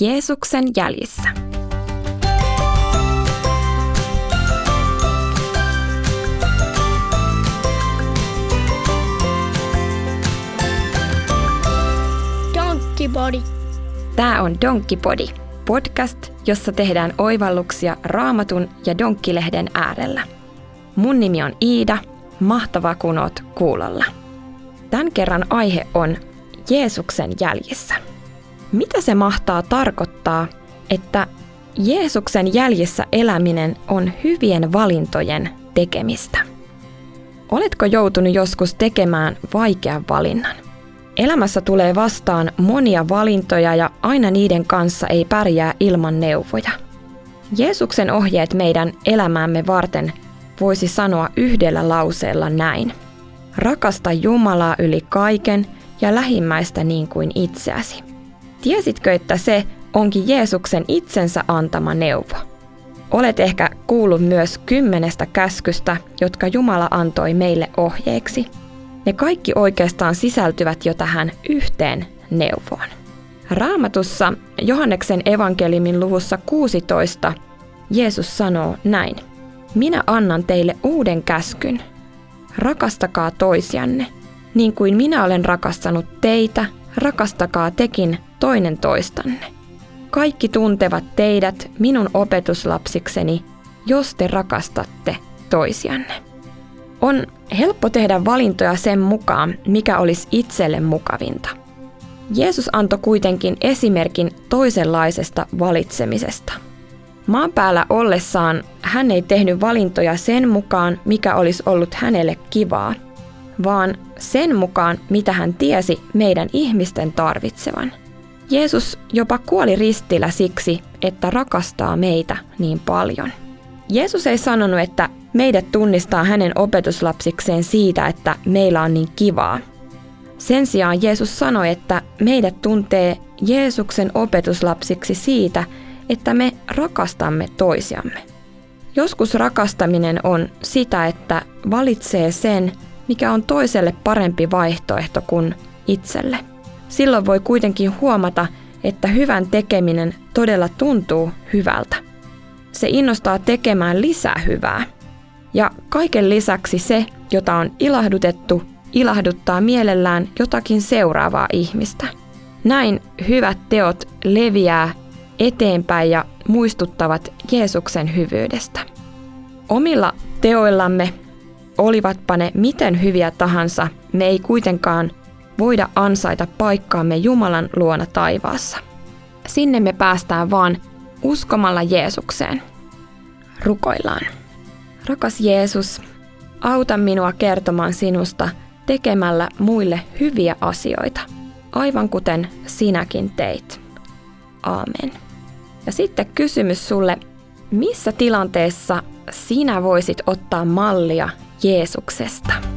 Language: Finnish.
Jeesuksen jäljissä. Donkkipodi. Tämä on Donkkipodi, podcast, jossa tehdään oivalluksia raamatun ja donkkilehden äärellä. Mun nimi on Iida, mahtava kun oot kuulolla. Tämän kerran aihe on Jeesuksen jäljissä. Mitä se mahtaa tarkoittaa, että Jeesuksen jäljissä eläminen on hyvien valintojen tekemistä? Oletko joutunut joskus tekemään vaikean valinnan? Elämässä tulee vastaan monia valintoja ja aina niiden kanssa ei pärjää ilman neuvoja. Jeesuksen ohjeet meidän elämäämme varten voisi sanoa yhdellä lauseella näin. Rakasta Jumalaa yli kaiken ja lähimmäistä niin kuin itseäsi. Tiesitkö, että se onkin Jeesuksen itsensä antama neuvo? Olet ehkä kuullut myös kymmenestä käskystä, jotka Jumala antoi meille ohjeeksi. Ne kaikki oikeastaan sisältyvät jo tähän yhteen neuvoon. Raamatussa Johanneksen evankeliumin luvussa 16 Jeesus sanoo näin. Minä annan teille uuden käskyn. Rakastakaa toisianne. Niin kuin minä olen rakastanut teitä, rakastakaa tekin toinen toistanne. Kaikki tuntevat teidät minun opetuslapsikseni, jos te rakastatte toisianne. On helppo tehdä valintoja sen mukaan, mikä olisi itselle mukavinta. Jeesus antoi kuitenkin esimerkin toisenlaisesta valitsemisesta. Maan päällä ollessaan hän ei tehnyt valintoja sen mukaan, mikä olisi ollut hänelle kivaa, vaan sen mukaan, mitä hän tiesi meidän ihmisten tarvitsevan. Jeesus jopa kuoli ristillä siksi, että rakastaa meitä niin paljon. Jeesus ei sanonut, että meidät tunnistaa hänen opetuslapsikseen siitä, että meillä on niin kivaa. Sen sijaan Jeesus sanoi, että meidät tuntee Jeesuksen opetuslapsiksi siitä, että me rakastamme toisiamme. Joskus rakastaminen on sitä, että valitsee sen, mikä on toiselle parempi vaihtoehto kuin itselle. Silloin voi kuitenkin huomata, että hyvän tekeminen todella tuntuu hyvältä. Se innostaa tekemään lisää hyvää. Ja kaiken lisäksi se, jota on ilahdutettu, ilahduttaa mielellään jotakin seuraavaa ihmistä. Näin hyvät teot leviää eteenpäin ja muistuttavat Jeesuksen hyvyydestä. Omilla teoillamme, olivatpa ne miten hyviä tahansa, me ei kuitenkaan voida ansaita paikkaamme Jumalan luona taivaassa. Sinne me päästään vaan uskomalla Jeesukseen. Rukoillaan. Rakas Jeesus, auta minua kertomaan sinusta tekemällä muille hyviä asioita, aivan kuten sinäkin teit. Aamen. Ja sitten kysymys sulle, missä tilanteessa sinä voisit ottaa mallia Jeesuksesta?